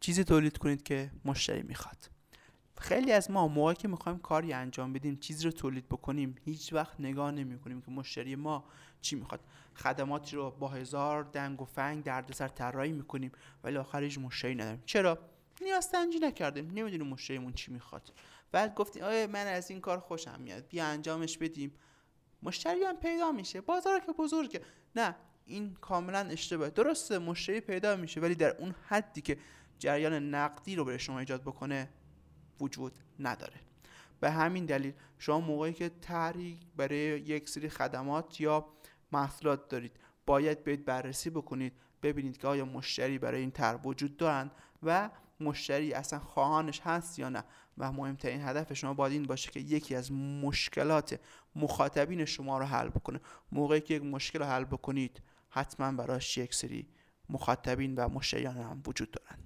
چیزی تولید کنید که مشتری می‌خواد. خیلی از ما موقعی که می‌خوایم کاری انجام بدیم چیزی رو تولید بکنیم هیچ وقت نگاه نمی کنیم که مشتری ما چی می‌خواد. خدماتی رو با هزار دنگ و فنگ دردسر طراحی می‌کنیم ولی آخرش مشتری نداریم. چرا؟ نیاز تنجی نکردیم. نمی‌دونیم مشتریمون چی می‌خواد. بعد گفتیم آیا من از این کار خوشم میاد. بیا انجامش بدیم. مشتری هم پیدا میشه. بازار که بزرگه. نه این کاملا اشتباهه درسته مشتری پیدا میشه ولی در اون حدی که جریان نقدی رو به شما ایجاد بکنه وجود نداره. به همین دلیل شما موقعی که طرحی برای یک سری خدمات یا محصولات دارید باید برید بررسی بکنید ببینید که آیا مشتری برای این طرح وجود دارن و مشتری اصلا خواهانش هست یا نه. و مهمترین هدف شما باید این باشه که یکی از مشکلات مخاطبین شما رو حل بکنه. موقعی که یک مشکل رو حل بکنید حتما براش یک سری مخاطبین و مشتریان هم وجود دارن.